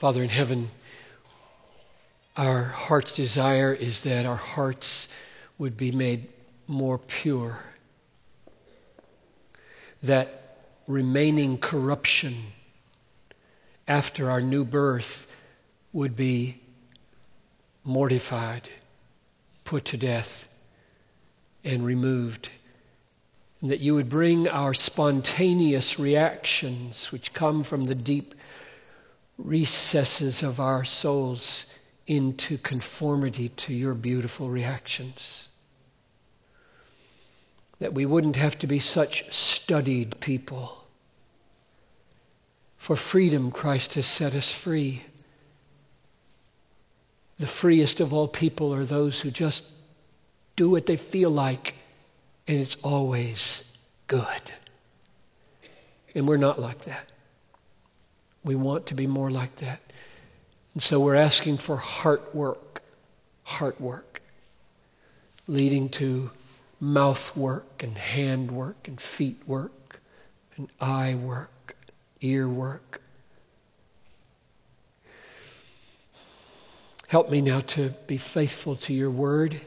Father in heaven, our heart's desire is that our hearts would be made more pure, that remaining corruption after our new birth would be mortified, put to death, and removed. And that you would bring our spontaneous reactions, which come from the deep recesses of our souls into conformity to your beautiful reactions. That we wouldn't have to be such studied people. For freedom, Christ has set us free. The freest of all people are those who just do what they feel like, and it's always good. And we're not like that. We want to be more like that. And so we're asking for heart work, heart work, leading to mouth work and hand work and feet work and eye work, ear work. Help me now to be faithful to your word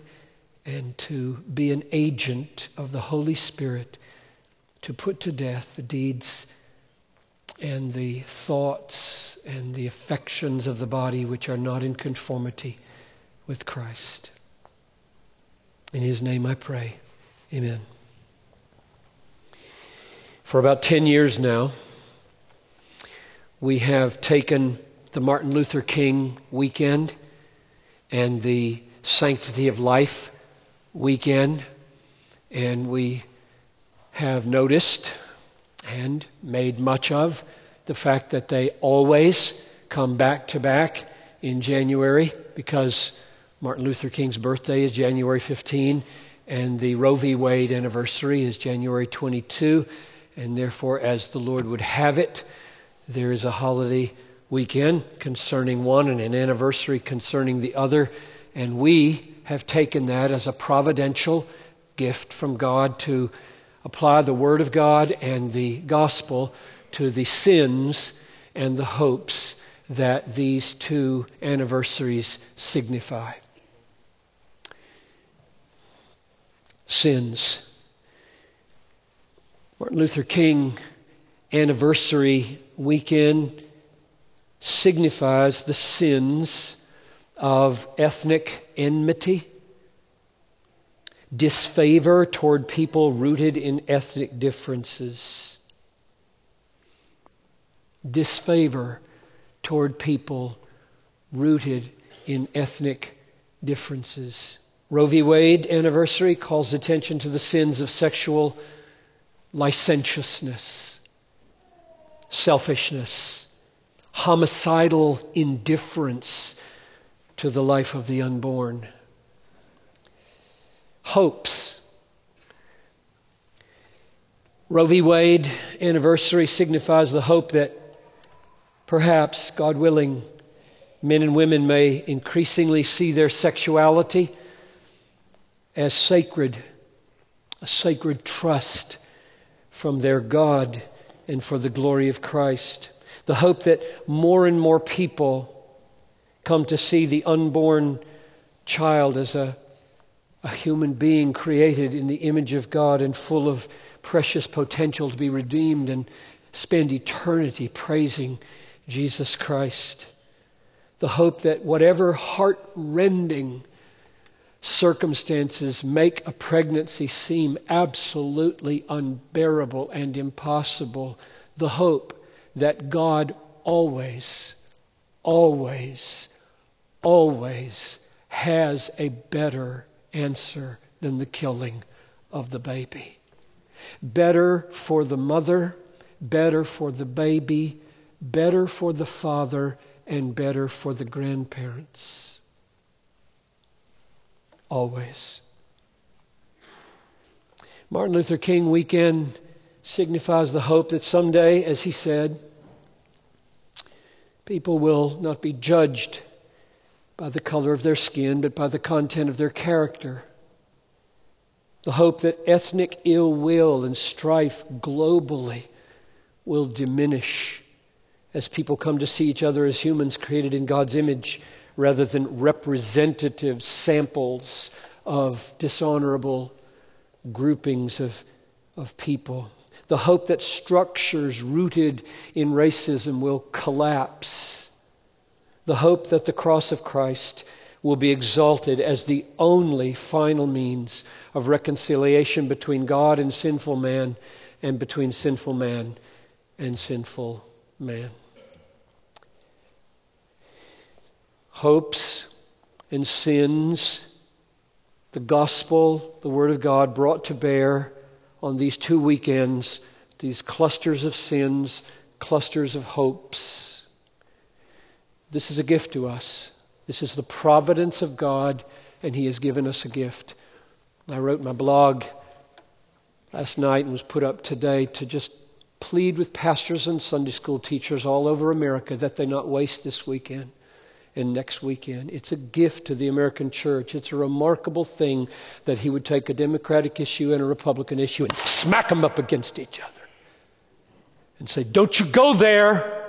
and to be an agent of the Holy Spirit to put to death the deeds and the thoughts and the affections of the body which are not in conformity with Christ. In his name I pray. Amen. For about 10 years now, we have taken the Martin Luther King weekend and the Sanctity of Life weekend, and we have noticed and made much of the fact that they always come back to back in January because Martin Luther King's birthday is January 15 and the Roe v. Wade anniversary is January 22, and therefore, as the Lord would have it, there is a holiday weekend concerning one and an anniversary concerning the other, and we have taken that as a providential gift from God to apply the Word of God and the gospel to the sins and the hopes that these two anniversaries signify. Sins. Martin Luther King anniversary weekend signifies the sins of ethnic enmity disfavor toward people rooted in ethnic differences, disfavor toward people rooted in ethnic differences. Roe v. Wade anniversary calls attention to the sins of sexual licentiousness, selfishness, homicidal indifference to the life of the unborn hopes. Roe v. Wade anniversary signifies the hope that perhaps, God willing, men and women may increasingly see their sexuality as sacred, a sacred trust from their God and for the glory of Christ. The hope that more and more people come to see the unborn child as a a human being created in the image of God and full of precious potential to be redeemed and spend eternity praising Jesus Christ. The hope that whatever heart rending circumstances make a pregnancy seem absolutely unbearable and impossible, the hope that God always, always, always has a better answer than the killing of the baby. Better for the mother, better for the baby, better for the father, and better for the grandparents. Always. Martin Luther King weekend signifies the hope that someday, as he said, people will not be judged by the color of their skin, but by the content of their character. The hope that ethnic ill will and strife globally will diminish as people come to see each other as humans created in God's image rather than representative samples of dishonorable groupings of, of people. The hope that structures rooted in racism will collapse. The hope that the cross of Christ will be exalted as the only final means of reconciliation between God and sinful man and between sinful man and sinful man. Hopes and sins, the gospel, the Word of God brought to bear on these two weekends, these clusters of sins, clusters of hopes. This is a gift to us. This is the providence of God, and He has given us a gift. I wrote my blog last night and was put up today to just plead with pastors and Sunday school teachers all over America that they not waste this weekend and next weekend. It's a gift to the American church. It's a remarkable thing that he would take a Democratic issue and a Republican issue and smack them up against each other and say, Don't you go there.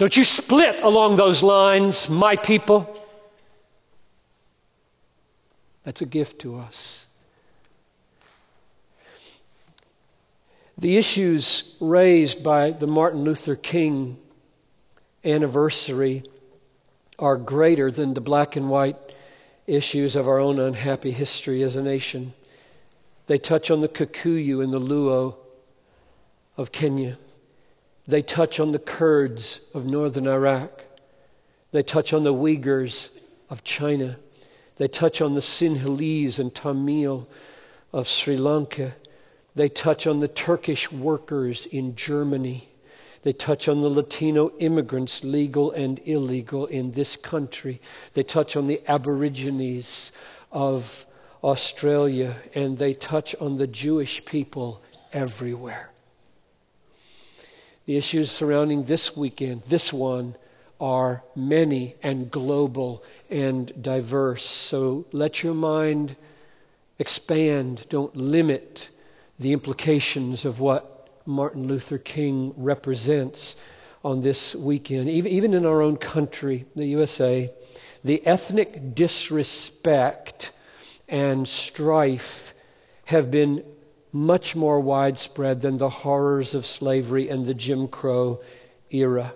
Don't you split along those lines, my people. That's a gift to us. The issues raised by the Martin Luther King anniversary are greater than the black and white issues of our own unhappy history as a nation. They touch on the Kikuyu and the Luo of Kenya. They touch on the Kurds of northern Iraq. They touch on the Uyghurs of China. They touch on the Sinhalese and Tamil of Sri Lanka. They touch on the Turkish workers in Germany. They touch on the Latino immigrants, legal and illegal, in this country. They touch on the Aborigines of Australia, and they touch on the Jewish people everywhere. The issues surrounding this weekend, this one, are many and global and diverse. So let your mind expand. Don't limit the implications of what Martin Luther King represents on this weekend. Even in our own country, the USA, the ethnic disrespect and strife have been much more widespread than the horrors of slavery and the Jim Crow era.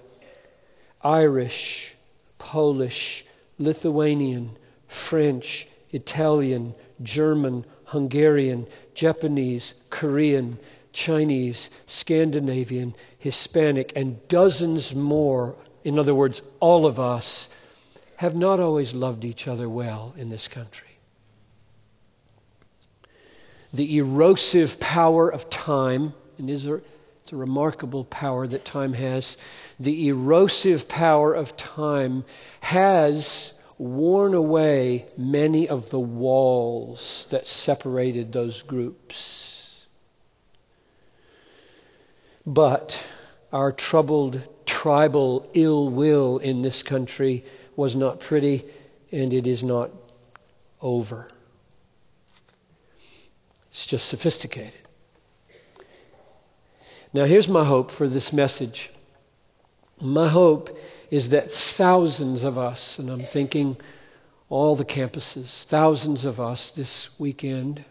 Irish, Polish, Lithuanian, French, Italian, German, Hungarian, Japanese, Korean, Chinese, Scandinavian, Hispanic, and dozens more, in other words, all of us, have not always loved each other well in this country. The erosive power of time, and is a, it's a remarkable power that time has, the erosive power of time has worn away many of the walls that separated those groups. But our troubled tribal ill will in this country was not pretty, and it is not over. It's just sophisticated. Now, here's my hope for this message. My hope is that thousands of us, and I'm thinking all the campuses, thousands of us this weekend,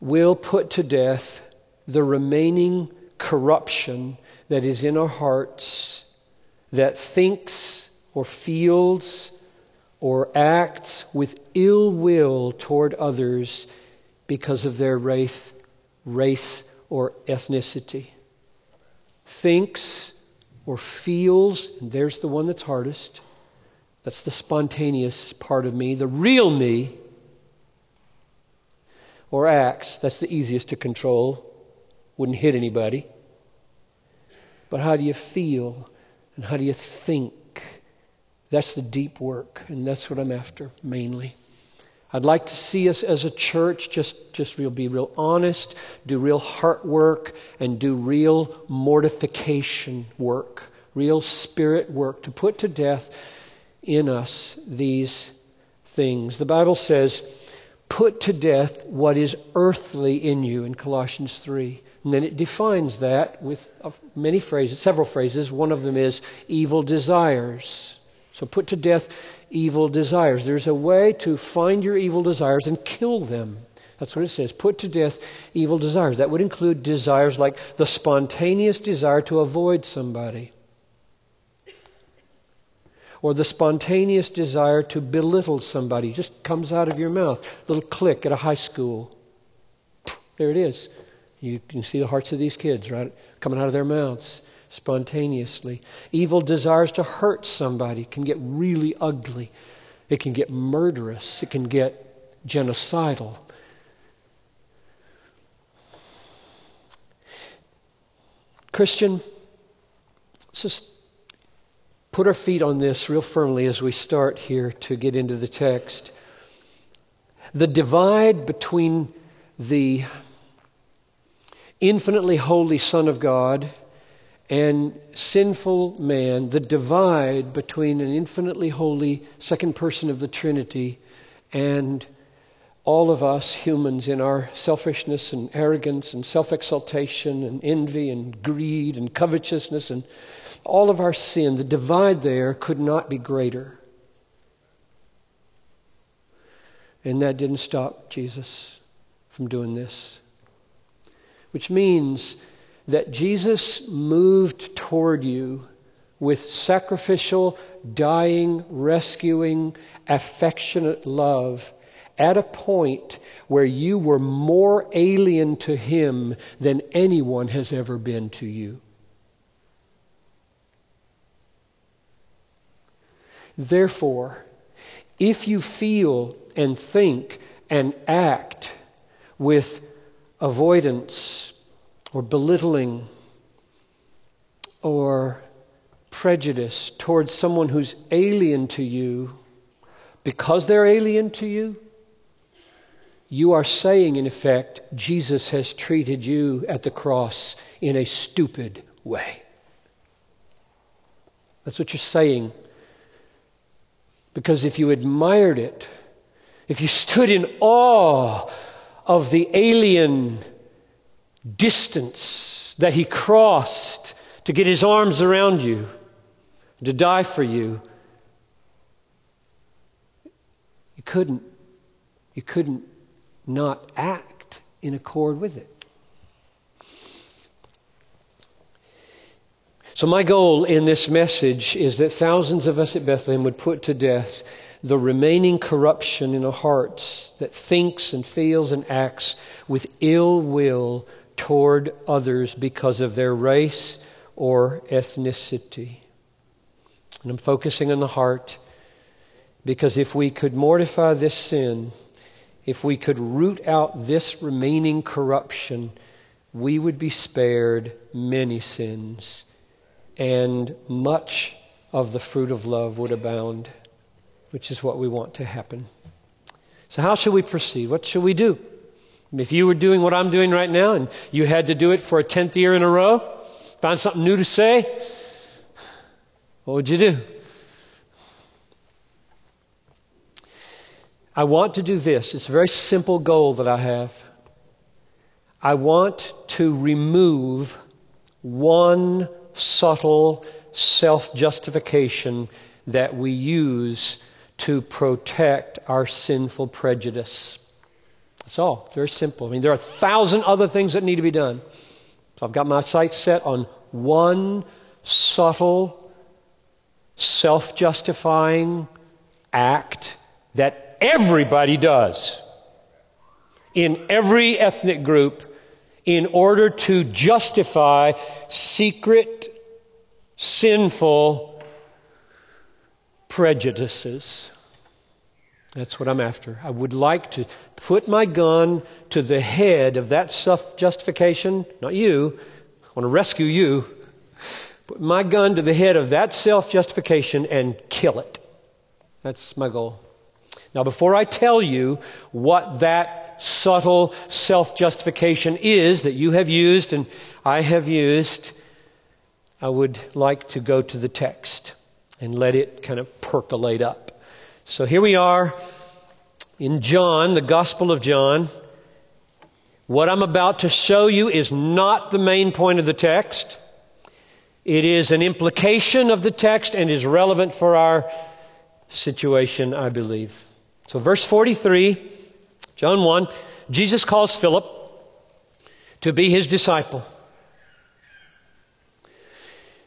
will put to death the remaining corruption that is in our hearts that thinks or feels or acts with ill will toward others because of their race, race or ethnicity. Thinks or feels, and there's the one that's hardest. That's the spontaneous part of me, the real me. Or acts, that's the easiest to control wouldn't hit anybody. But how do you feel and how do you think? That's the deep work, and that's what I'm after mainly. I'd like to see us as a church just, just real, be real honest, do real heart work, and do real mortification work, real spirit work, to put to death in us these things. The Bible says, put to death what is earthly in you in Colossians 3 And then it defines that with many phrases, several phrases. One of them is evil desires. So put to death evil desires. There's a way to find your evil desires and kill them. That's what it says. Put to death evil desires. That would include desires like the spontaneous desire to avoid somebody, or the spontaneous desire to belittle somebody. Just comes out of your mouth. Little clique at a high school. There it is. You can see the hearts of these kids, right? Coming out of their mouths spontaneously. Evil desires to hurt somebody can get really ugly. It can get murderous. It can get genocidal. Christian, let's just put our feet on this real firmly as we start here to get into the text. The divide between the infinitely holy Son of God and sinful man, the divide between an infinitely holy second person of the Trinity and all of us humans in our selfishness and arrogance and self exaltation and envy and greed and covetousness and all of our sin, the divide there could not be greater. And that didn't stop Jesus from doing this. Which means that Jesus moved toward you with sacrificial, dying, rescuing, affectionate love at a point where you were more alien to Him than anyone has ever been to you. Therefore, if you feel and think and act with avoidance or belittling or prejudice towards someone who's alien to you because they're alien to you, you are saying, in effect, Jesus has treated you at the cross in a stupid way. That's what you're saying. Because if you admired it, if you stood in awe of the alien distance that he crossed to get his arms around you, to die for you, you couldn't. You couldn't not act in accord with it. So, my goal in this message is that thousands of us at Bethlehem would put to death the remaining corruption in our hearts that thinks and feels and acts with ill will toward others because of their race or ethnicity. And I'm focusing on the heart because if we could mortify this sin, if we could root out this remaining corruption, we would be spared many sins, and much of the fruit of love would abound, which is what we want to happen. So, how should we proceed? What should we do? If you were doing what I'm doing right now and you had to do it for a tenth year in a row, found something new to say, what would you do? I want to do this. It's a very simple goal that I have. I want to remove one subtle self justification that we use to protect our sinful prejudice. That's all. Very simple. I mean, there are a thousand other things that need to be done. So I've got my sights set on one subtle, self justifying act that everybody does in every ethnic group in order to justify secret, sinful prejudices. That's what I'm after. I would like to put my gun to the head of that self justification, not you. I want to rescue you. Put my gun to the head of that self justification and kill it. That's my goal. Now, before I tell you what that subtle self justification is that you have used and I have used, I would like to go to the text and let it kind of percolate up. So here we are in John, the Gospel of John. What I'm about to show you is not the main point of the text. It is an implication of the text and is relevant for our situation, I believe. So, verse 43, John 1, Jesus calls Philip to be his disciple.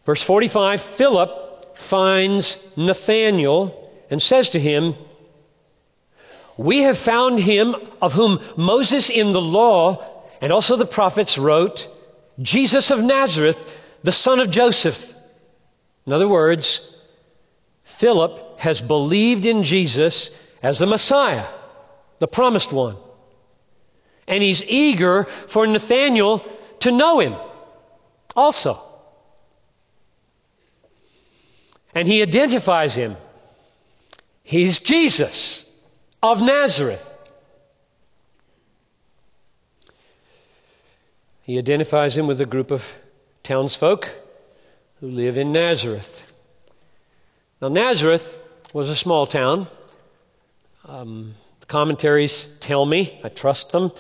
Verse 45 Philip finds Nathanael and says to him, We have found him of whom Moses in the law and also the prophets wrote, Jesus of Nazareth, the son of Joseph. In other words, Philip has believed in Jesus as the Messiah, the promised one. And he's eager for Nathanael to know him also. And he identifies him. He's Jesus of Nazareth. He identifies him with a group of townsfolk who live in Nazareth. Now, Nazareth was a small town. Um, the commentaries tell me, I trust them,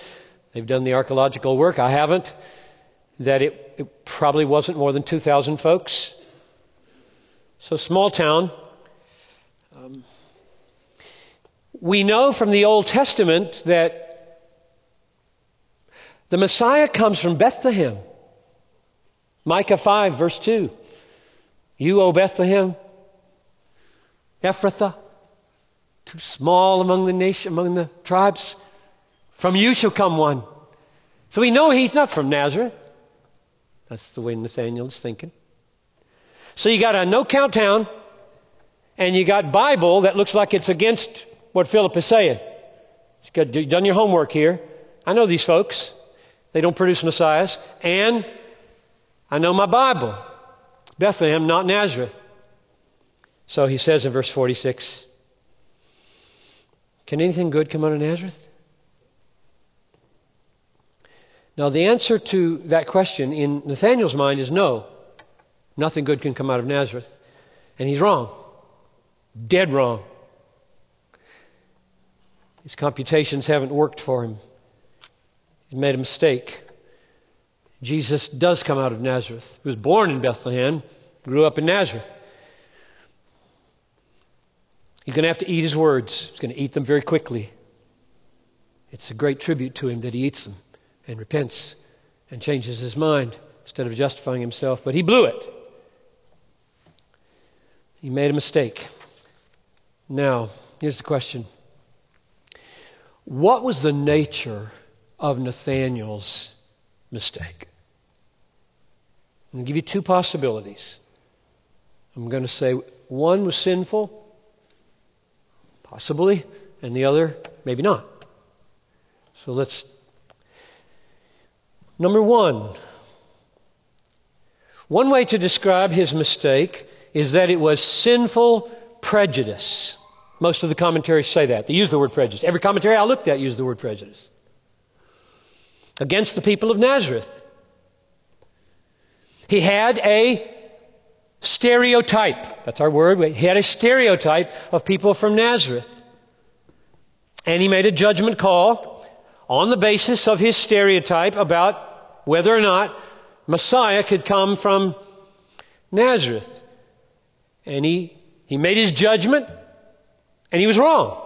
they've done the archaeological work, I haven't, that it, it probably wasn't more than 2,000 folks. So, small town. Um, we know from the Old Testament that the Messiah comes from Bethlehem. Micah 5, verse 2. You, O Bethlehem, Ephrathah, too small among the nation, among the tribes, from you shall come one. So we know he's not from Nazareth. That's the way Nathaniel is thinking. So you got a no count town, and you got Bible that looks like it's against what Philip is saying. You've done your homework here. I know these folks. They don't produce messiahs. And I know my Bible. Bethlehem, not Nazareth. So he says in verse 46 Can anything good come out of Nazareth? Now, the answer to that question in Nathaniel's mind is no. Nothing good can come out of Nazareth. And he's wrong. Dead wrong. His computations haven't worked for him. He's made a mistake. Jesus does come out of Nazareth. He was born in Bethlehem, grew up in Nazareth. He's going to have to eat his words. He's going to eat them very quickly. It's a great tribute to him that he eats them and repents and changes his mind instead of justifying himself. But he blew it. He made a mistake. Now, here's the question What was the nature of Nathaniel's mistake? I'm going to give you two possibilities. I'm going to say one was sinful, possibly, and the other maybe not. So let's. Number one. One way to describe his mistake is that it was sinful prejudice. Most of the commentaries say that. They use the word prejudice. Every commentary I looked at used the word prejudice. Against the people of Nazareth. He had a stereotype. That's our word. He had a stereotype of people from Nazareth. And he made a judgment call on the basis of his stereotype about whether or not Messiah could come from Nazareth. And he, he made his judgment, and he was wrong.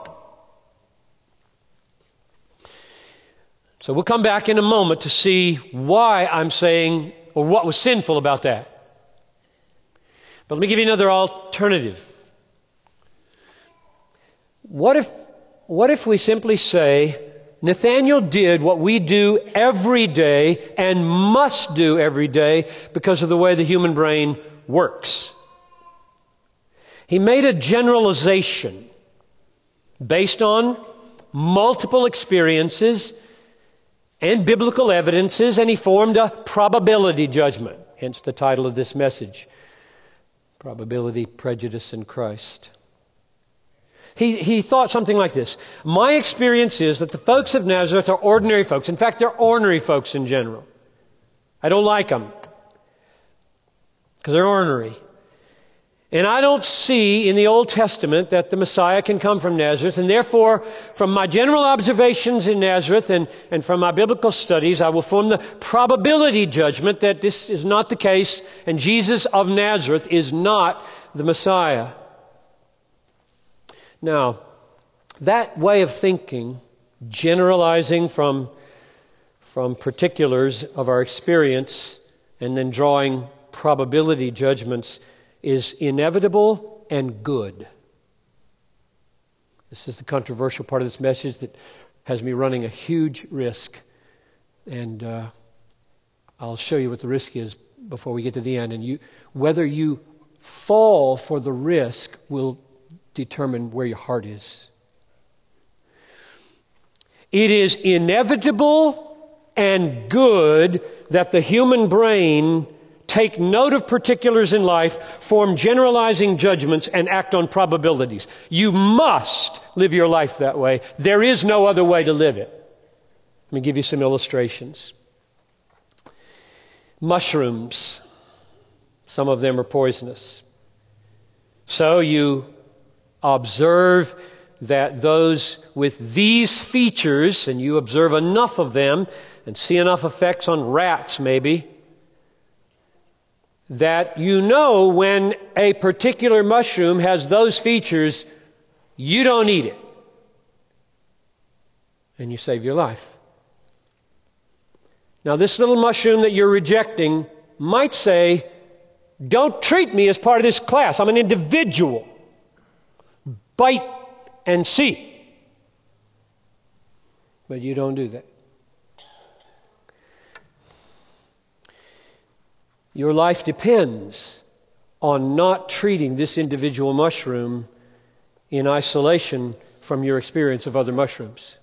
So we'll come back in a moment to see why I'm saying, or what was sinful about that. But let me give you another alternative. What if, what if we simply say, Nathaniel did what we do every day and must do every day because of the way the human brain works? He made a generalization based on multiple experiences and biblical evidences, and he formed a probability judgment, hence the title of this message Probability, Prejudice, in Christ. He, he thought something like this My experience is that the folks of Nazareth are ordinary folks. In fact, they're ornery folks in general. I don't like them because they're ornery. And I don't see in the Old Testament that the Messiah can come from Nazareth. And therefore, from my general observations in Nazareth and, and from my biblical studies, I will form the probability judgment that this is not the case and Jesus of Nazareth is not the Messiah. Now, that way of thinking, generalizing from, from particulars of our experience and then drawing probability judgments, is inevitable and good. This is the controversial part of this message that has me running a huge risk. And uh, I'll show you what the risk is before we get to the end. And you, whether you fall for the risk will determine where your heart is. It is inevitable and good that the human brain take note of particulars in life, form generalizing judgments, and act on probabilities. You must live your life that way. There is no other way to live it. Let me give you some illustrations. Mushrooms. Some of them are poisonous. So you observe that those with these features, and you observe enough of them and see enough effects on rats maybe, that you know when a particular mushroom has those features, you don't eat it. And you save your life. Now, this little mushroom that you're rejecting might say, Don't treat me as part of this class. I'm an individual. Bite and see. But you don't do that. Your life depends on not treating this individual mushroom in isolation from your experience of other mushrooms.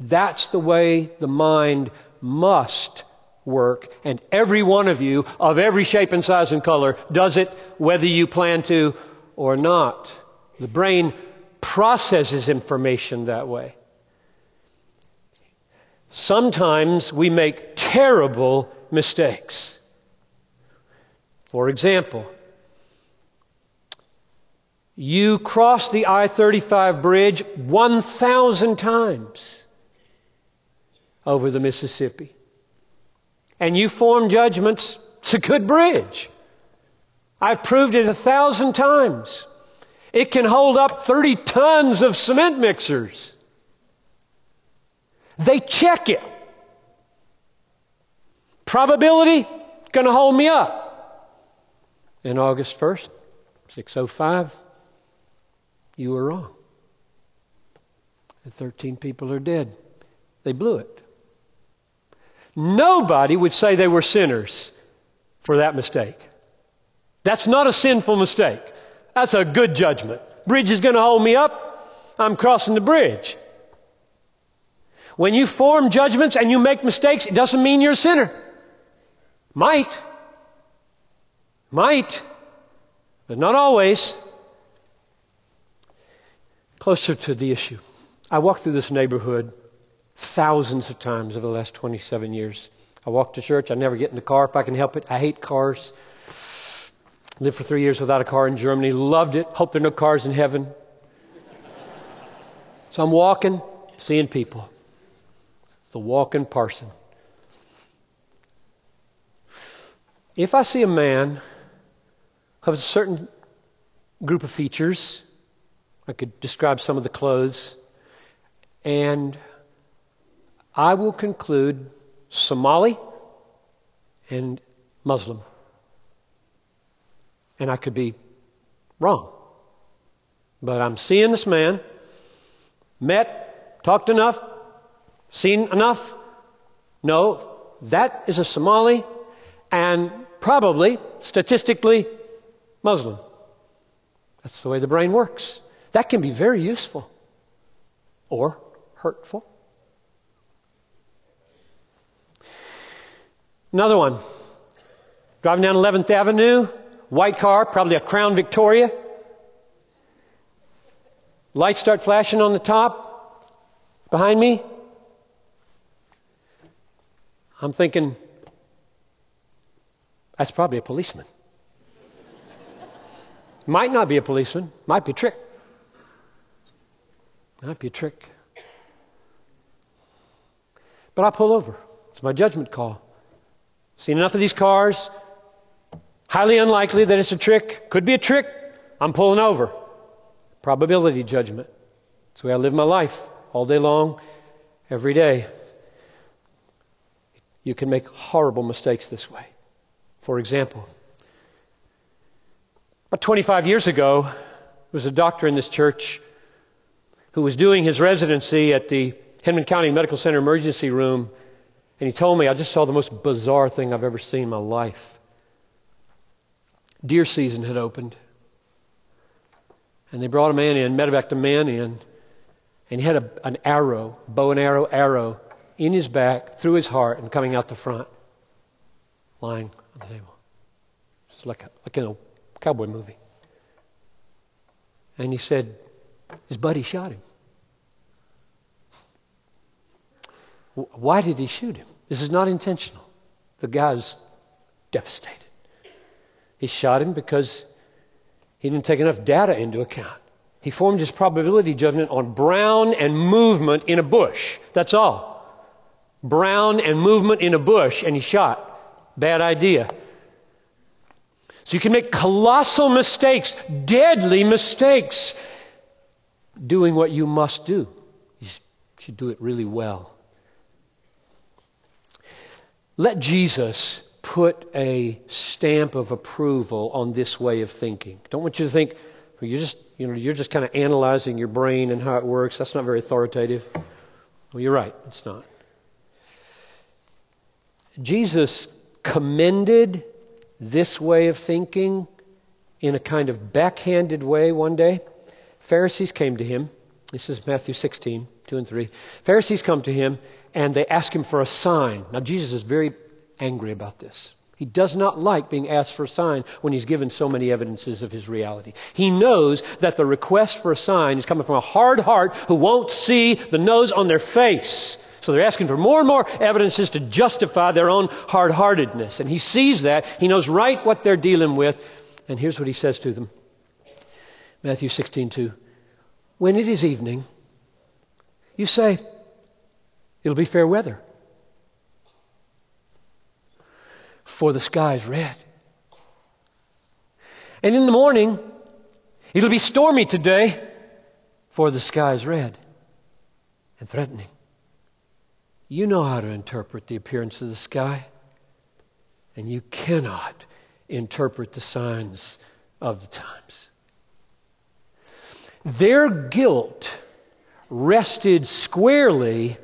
That's the way the mind must work, and every one of you, of every shape and size and color, does it whether you plan to or not. The brain processes information that way. Sometimes we make terrible mistakes. For example, you cross the I 35 bridge 1,000 times over the Mississippi. And you form judgments, it's a good bridge. I've proved it a thousand times. It can hold up 30 tons of cement mixers. They check it. Probability, going to hold me up. And August 1st, 605, you were wrong. The 13 people are dead. They blew it. Nobody would say they were sinners for that mistake. That's not a sinful mistake. That's a good judgment. Bridge is going to hold me up. I'm crossing the bridge. When you form judgments and you make mistakes, it doesn't mean you're a sinner. Might. Might, but not always. Closer to the issue. I walked through this neighborhood thousands of times over the last 27 years. I walk to church. I never get in the car if I can help it. I hate cars. Lived for three years without a car in Germany. Loved it. Hope there are no cars in heaven. so I'm walking, seeing people. The walking parson. If I see a man of a certain group of features. I could describe some of the clothes. And I will conclude Somali and Muslim. And I could be wrong. But I'm seeing this man, met, talked enough, seen enough. No, that is a Somali and probably, statistically, Muslim. That's the way the brain works. That can be very useful or hurtful. Another one. Driving down 11th Avenue, white car, probably a Crown Victoria. Lights start flashing on the top behind me. I'm thinking, that's probably a policeman. Might not be a policeman, might be a trick. Might be a trick. But I pull over. It's my judgment call. Seen enough of these cars. Highly unlikely that it's a trick. Could be a trick. I'm pulling over. Probability judgment. That's the way I live my life all day long, every day. You can make horrible mistakes this way. For example, about 25 years ago, there was a doctor in this church who was doing his residency at the Hennepin County Medical Center emergency room, and he told me, I just saw the most bizarre thing I've ever seen in my life. Deer season had opened, and they brought a man in, medevaced a man in, and he had a, an arrow, bow and arrow, arrow in his back, through his heart, and coming out the front, lying on the table. It's like, a, like in a cowboy movie. And he said, his buddy shot him. Why did he shoot him? This is not intentional. The guy's devastated. He shot him because he didn't take enough data into account. He formed his probability judgment on brown and movement in a bush. That's all. Brown and movement in a bush, and he shot. Bad idea. So you can make colossal mistakes, deadly mistakes, doing what you must do. You should do it really well. Let Jesus put a stamp of approval on this way of thinking. Don't want you to think well, you're just you know you're just kind of analyzing your brain and how it works. That's not very authoritative. Well, you're right. It's not. Jesus commended this way of thinking in a kind of backhanded way one day. Pharisees came to him. This is Matthew 16, 2 and 3. Pharisees come to him and they ask him for a sign. Now, Jesus is very angry about this. He does not like being asked for a sign when he's given so many evidences of his reality. He knows that the request for a sign is coming from a hard heart who won't see the nose on their face. So they're asking for more and more evidences to justify their own hard heartedness. And he sees that. He knows right what they're dealing with. And here's what he says to them Matthew 16, 2. When it is evening, you say, It'll be fair weather. For the sky is red. And in the morning, it'll be stormy today, for the sky is red and threatening. You know how to interpret the appearance of the sky, and you cannot interpret the signs of the times. Their guilt rested squarely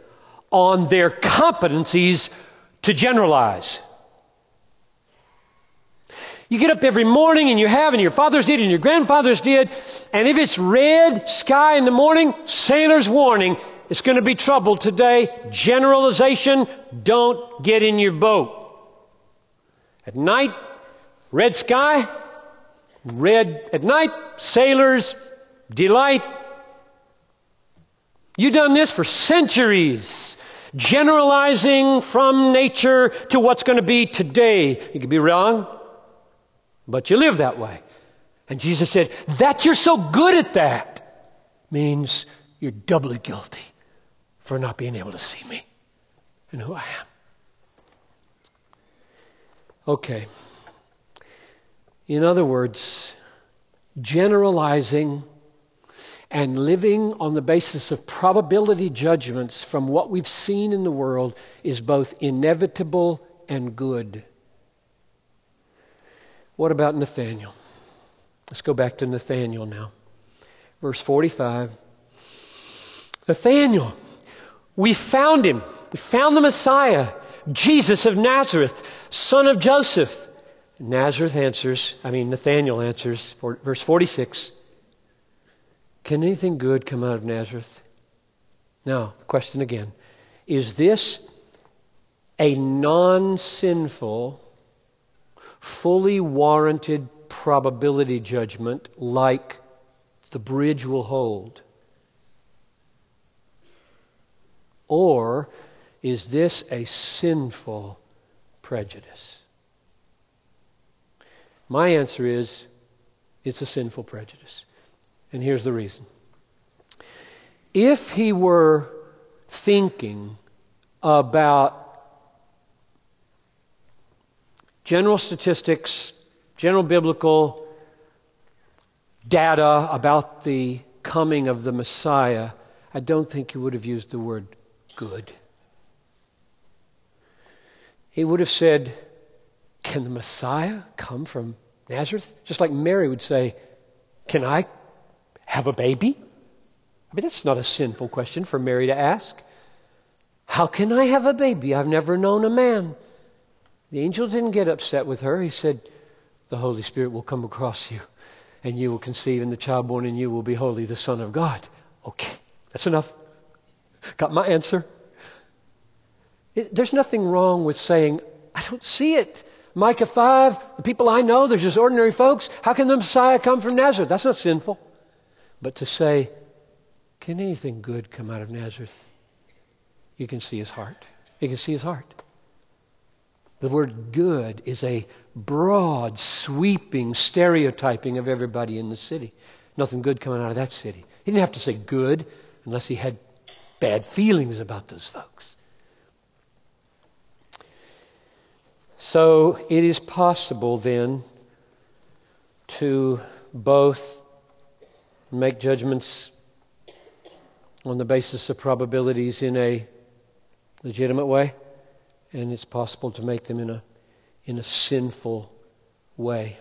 on their competencies to generalize. You get up every morning and you have, and your fathers did, and your grandfathers did, and if it's red sky in the morning, sailor's warning, it's going to be trouble today. Generalization, don't get in your boat. At night, red sky, red at night, sailors, delight. You've done this for centuries. Generalizing from nature to what's going to be today. You could be wrong, but you live that way. And Jesus said, that you're so good at that means you're doubly guilty for not being able to see me and who I am. Okay. In other words, generalizing and living on the basis of probability judgments from what we've seen in the world is both inevitable and good. What about Nathaniel? Let's go back to Nathaniel now. Verse 45. Nathaniel we found him. We found the Messiah, Jesus of Nazareth, son of Joseph. Nazareth answers, I mean, Nathaniel answers, verse 46 Can anything good come out of Nazareth? Now, the question again Is this a non sinful, fully warranted probability judgment like the bridge will hold? Or is this a sinful prejudice? My answer is It's a sinful prejudice. And here's the reason. If he were thinking about general statistics, general biblical data about the coming of the Messiah, I don't think he would have used the word good. He would have said, Can the Messiah come from Nazareth? Just like Mary would say, Can I have a baby? I mean, that's not a sinful question for Mary to ask. How can I have a baby? I've never known a man. The angel didn't get upset with her. He said, The Holy Spirit will come across you, and you will conceive, and the child born in you will be holy, the Son of God. Okay, that's enough. Got my answer. It, there's nothing wrong with saying, I don't see it. Micah 5, the people I know, they're just ordinary folks. How can the Messiah come from Nazareth? That's not sinful. But to say, can anything good come out of Nazareth? You can see his heart. You can see his heart. The word good is a broad, sweeping stereotyping of everybody in the city. Nothing good coming out of that city. He didn't have to say good unless he had bad feelings about those folks. So it is possible then to both make judgments on the basis of probabilities in a legitimate way and it's possible to make them in a, in a sinful way.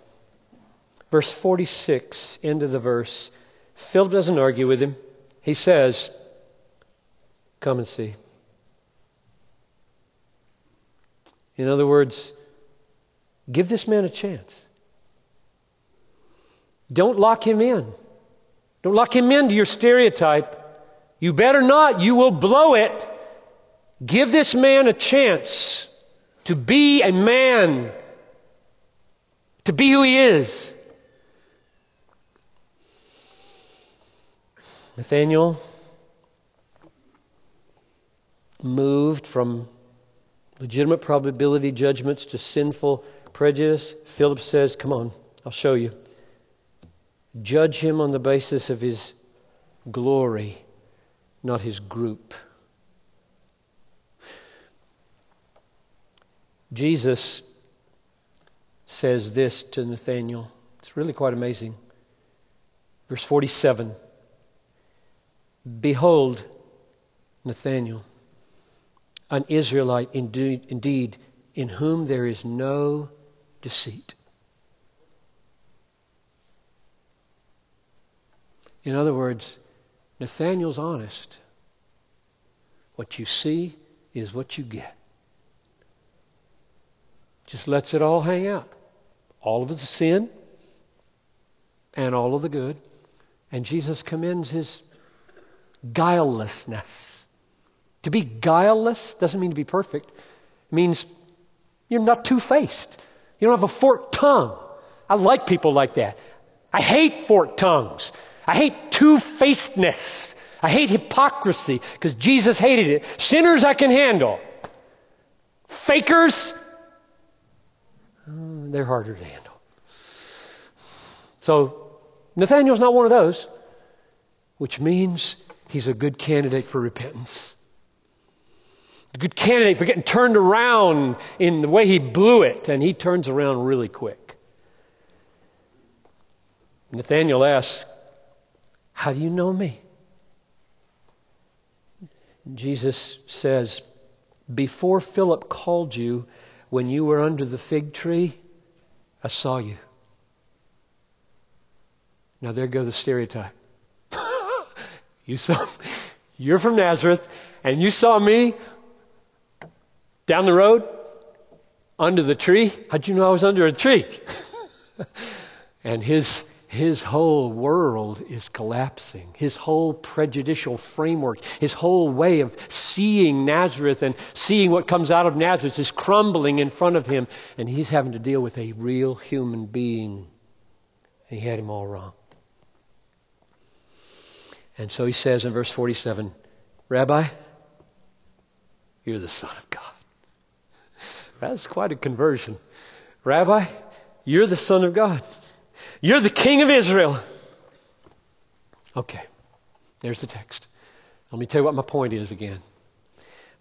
Verse 46, end of the verse. Philip doesn't argue with him. He says, Come and see. In other words, give this man a chance. Don't lock him in. Don't lock him into your stereotype. You better not, you will blow it. Give this man a chance to be a man, to be who he is. Nathaniel moved from legitimate probability judgments to sinful prejudice. Philip says, Come on, I'll show you. Judge him on the basis of his glory, not his group. Jesus says this to Nathanael. It's really quite amazing. Verse 47 Behold, Nathanael, an Israelite indeed, indeed, in whom there is no deceit. In other words, Nathanael's honest. What you see is what you get just lets it all hang out. All of the sin and all of the good. And Jesus commends his guilelessness. To be guileless doesn't mean to be perfect. It means you're not two faced. You don't have a forked tongue. I like people like that. I hate forked tongues. I hate two facedness. I hate hypocrisy because Jesus hated it. Sinners I can handle. Fakers, uh, they're harder to handle. So Nathaniel's not one of those, which means he's a good candidate for repentance. Good candidate for getting turned around in the way he blew it, and he turns around really quick. Nathaniel asks, How do you know me? Jesus says, Before Philip called you, when you were under the fig tree, I saw you. Now there go the stereotype. you saw you're from Nazareth and you saw me down the road under the tree. How'd you know I was under a tree? and his his whole world is collapsing. His whole prejudicial framework, his whole way of seeing Nazareth and seeing what comes out of Nazareth is crumbling in front of him, and he's having to deal with a real human being. He had him all wrong. And so he says in verse 47 Rabbi, you're the Son of God. That's quite a conversion. Rabbi, you're the Son of God. You're the king of Israel. Okay, there's the text. Let me tell you what my point is again.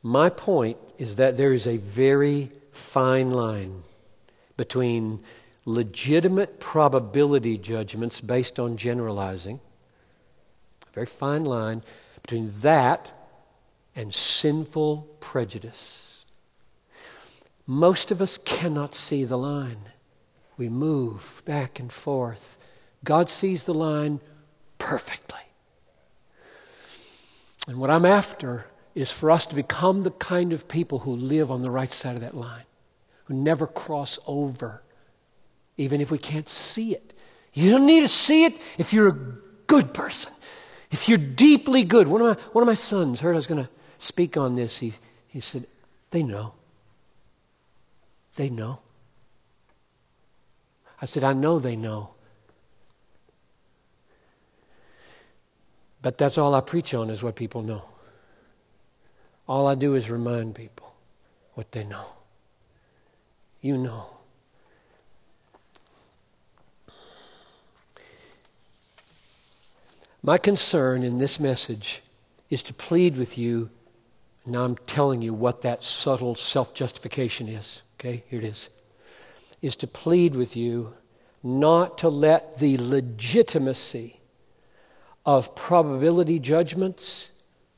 My point is that there is a very fine line between legitimate probability judgments based on generalizing, a very fine line between that and sinful prejudice. Most of us cannot see the line. We move back and forth. God sees the line perfectly. And what I'm after is for us to become the kind of people who live on the right side of that line, who never cross over, even if we can't see it. You don't need to see it if you're a good person, if you're deeply good. One of my, one of my sons heard I was going to speak on this. He, he said, They know. They know. I said, I know they know. But that's all I preach on is what people know. All I do is remind people what they know. You know. My concern in this message is to plead with you. Now I'm telling you what that subtle self justification is. Okay, here it is. Is to plead with you not to let the legitimacy of probability judgments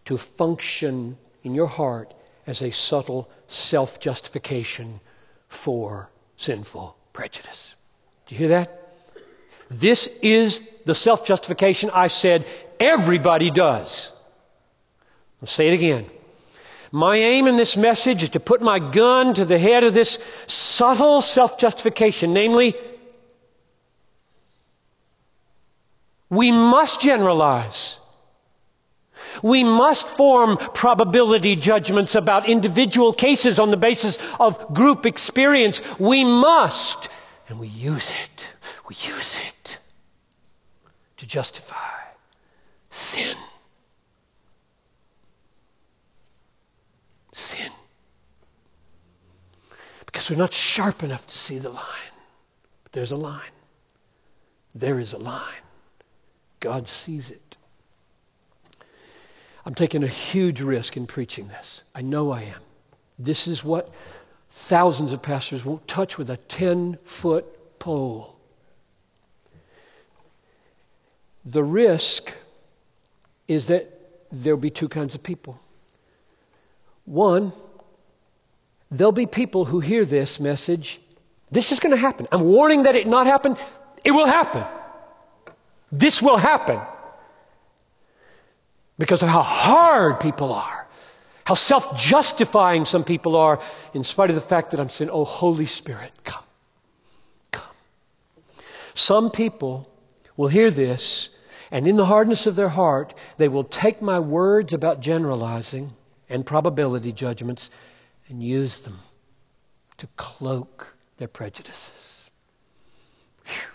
to function in your heart as a subtle self justification for sinful prejudice. Do you hear that? This is the self justification I said everybody does. I'll say it again. My aim in this message is to put my gun to the head of this subtle self justification, namely, we must generalize. We must form probability judgments about individual cases on the basis of group experience. We must. And we use it. We use it to justify sin. Sin. Because we're not sharp enough to see the line. But there's a line. There is a line. God sees it. I'm taking a huge risk in preaching this. I know I am. This is what thousands of pastors won't touch with a 10 foot pole. The risk is that there'll be two kinds of people. One, there'll be people who hear this message. This is going to happen. I'm warning that it not happen. It will happen. This will happen because of how hard people are, how self justifying some people are, in spite of the fact that I'm saying, Oh, Holy Spirit, come. Come. Some people will hear this, and in the hardness of their heart, they will take my words about generalizing and probability judgments and use them to cloak their prejudices. Whew.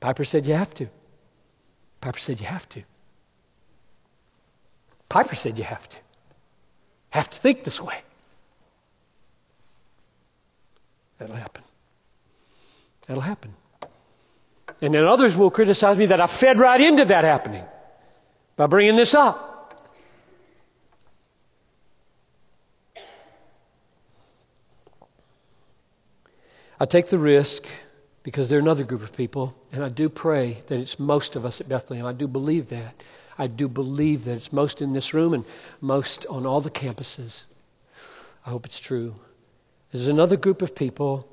Piper said you have to. Piper said you have to. Piper said you have to. Have to think this way. That'll happen. That'll happen. And then others will criticize me that I fed right into that happening by bringing this up. I take the risk because they're another group of people, and I do pray that it's most of us at Bethlehem. I do believe that. I do believe that it's most in this room and most on all the campuses. I hope it's true. There's another group of people.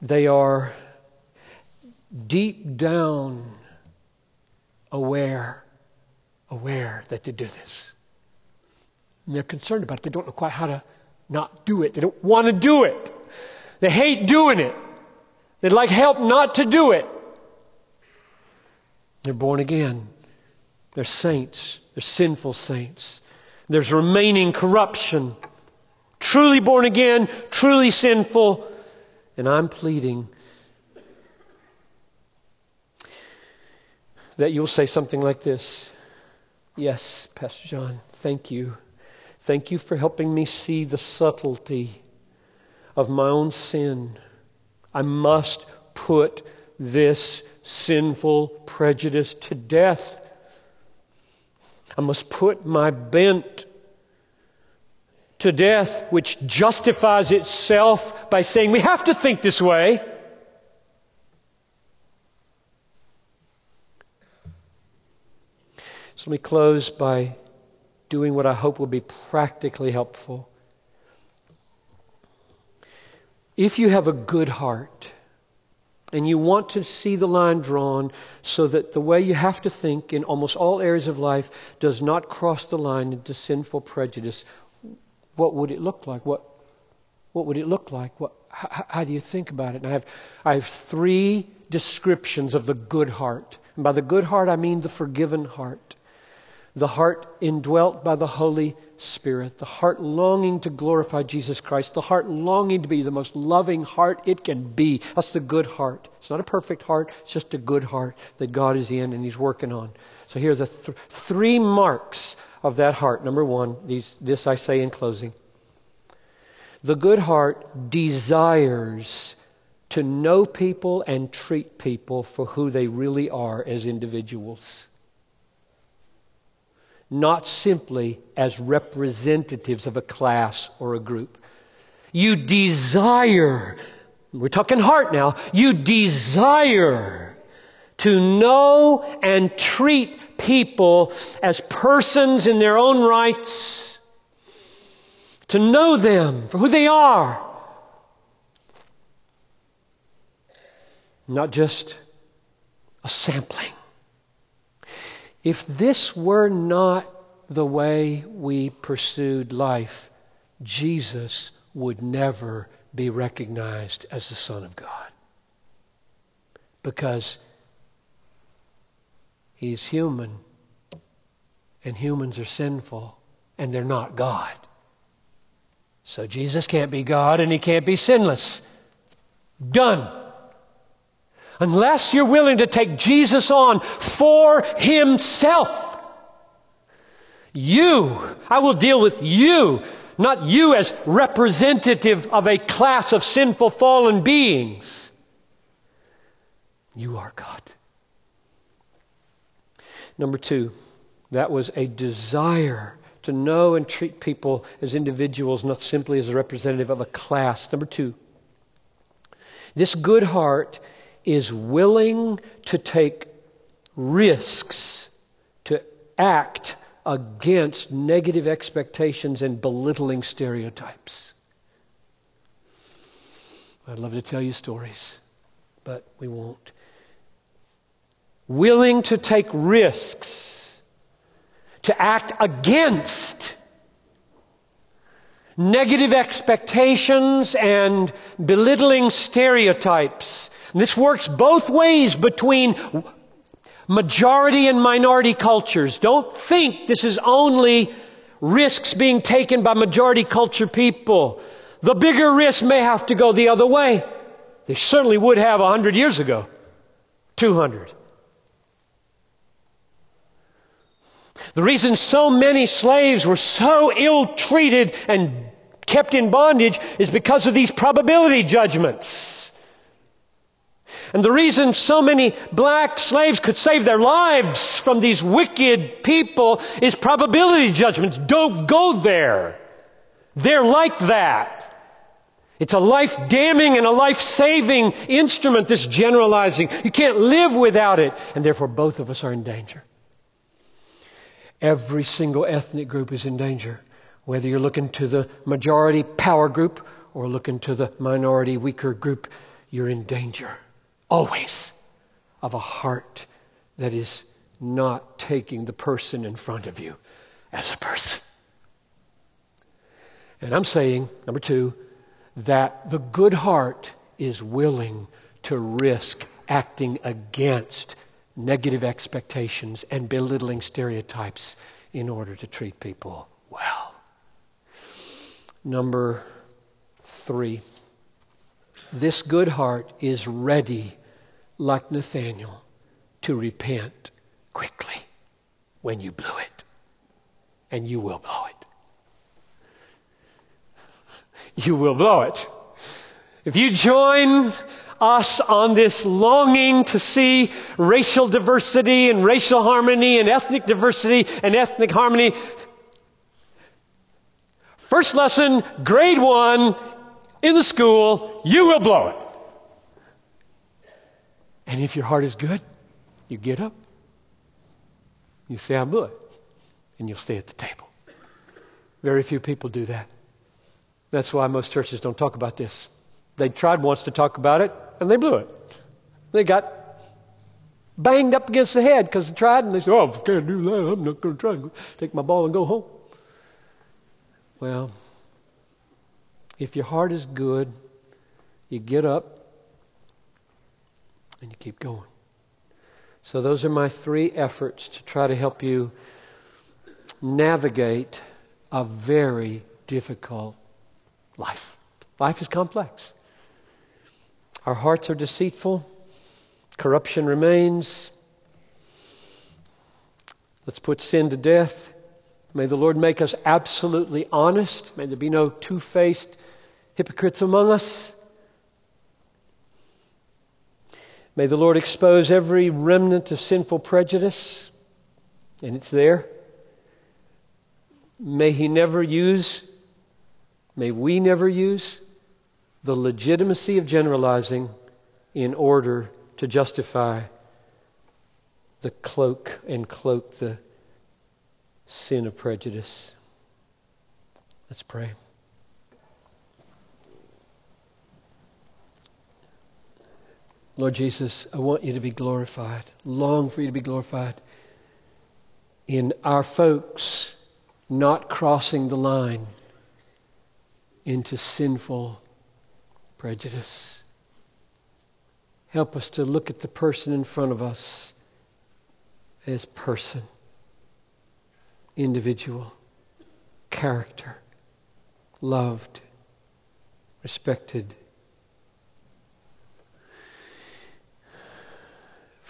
They are deep down aware, aware that they do this. And they're concerned about it. They don't know quite how to not do it. They don't want to do it. They hate doing it. They'd like help not to do it. They're born again. They're saints. They're sinful saints. There's remaining corruption. Truly born again, truly sinful. And I'm pleading that you'll say something like this Yes, Pastor John, thank you. Thank you for helping me see the subtlety of my own sin. I must put this sinful prejudice to death. I must put my bent to death, which justifies itself by saying we have to think this way. So let me close by doing what I hope will be practically helpful. If you have a good heart and you want to see the line drawn so that the way you have to think in almost all areas of life does not cross the line into sinful prejudice, what would it look like? What, what would it look like? What, how, how do you think about it? And I have, I have three descriptions of the good heart. And by the good heart, I mean the forgiven heart the heart indwelt by the Holy Spirit, the heart longing to glorify Jesus Christ, the heart longing to be the most loving heart it can be. That's the good heart. It's not a perfect heart, it's just a good heart that God is in and He's working on. So here are the th- three marks of that heart. Number one, these, this I say in closing. The good heart desires to know people and treat people for who they really are as individuals not simply as representatives of a class or a group. You desire, we're talking heart now, you desire to know and treat people as persons in their own rights, to know them for who they are. Not just a sampling. If this were not the way we pursued life, Jesus would never be recognized as the Son of God. Because he's human, and humans are sinful, and they're not God. So Jesus can't be God, and he can't be sinless. Done. Unless you're willing to take Jesus on for himself. You, I will deal with you, not you as representative of a class of sinful fallen beings. You are God. Number two, that was a desire to know and treat people as individuals, not simply as a representative of a class. Number two, this good heart is willing to take risks to act against negative expectations and belittling stereotypes. I'd love to tell you stories, but we won't. Willing to take risks to act against negative expectations and belittling stereotypes this works both ways between majority and minority cultures. Don't think this is only risks being taken by majority culture people. The bigger risk may have to go the other way. They certainly would have a hundred years ago. Two hundred. The reason so many slaves were so ill treated and kept in bondage is because of these probability judgments. And the reason so many black slaves could save their lives from these wicked people is probability judgments. Don't go there. They're like that. It's a life damning and a life saving instrument, this generalizing. You can't live without it. And therefore, both of us are in danger. Every single ethnic group is in danger. Whether you're looking to the majority power group or looking to the minority weaker group, you're in danger always of a heart that is not taking the person in front of you as a person. And I'm saying, number two, that the good heart is willing to risk acting against negative expectations and belittling stereotypes in order to treat people well. Number three, this good heart is ready like Nathaniel, to repent quickly when you blew it. And you will blow it. You will blow it. If you join us on this longing to see racial diversity and racial harmony and ethnic diversity and ethnic harmony. First lesson, grade one in the school, you will blow it. And if your heart is good, you get up, you say, I blew it, and you'll stay at the table. Very few people do that. That's why most churches don't talk about this. They tried once to talk about it, and they blew it. They got banged up against the head because they tried, and they said, Oh, I can't do that, I'm not going to try take my ball and go home. Well, if your heart is good, you get up and you keep going. So, those are my three efforts to try to help you navigate a very difficult life. Life is complex. Our hearts are deceitful, corruption remains. Let's put sin to death. May the Lord make us absolutely honest. May there be no two faced hypocrites among us. May the Lord expose every remnant of sinful prejudice, and it's there. May He never use, may we never use the legitimacy of generalizing in order to justify the cloak and cloak the sin of prejudice. Let's pray. Lord Jesus, I want you to be glorified, long for you to be glorified in our folks not crossing the line into sinful prejudice. Help us to look at the person in front of us as person, individual, character, loved, respected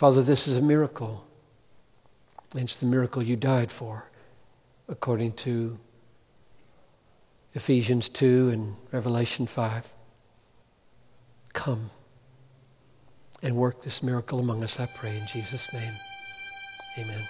Father, this is a miracle. It's the miracle you died for, according to Ephesians 2 and Revelation 5. Come and work this miracle among us, I pray, in Jesus' name. Amen.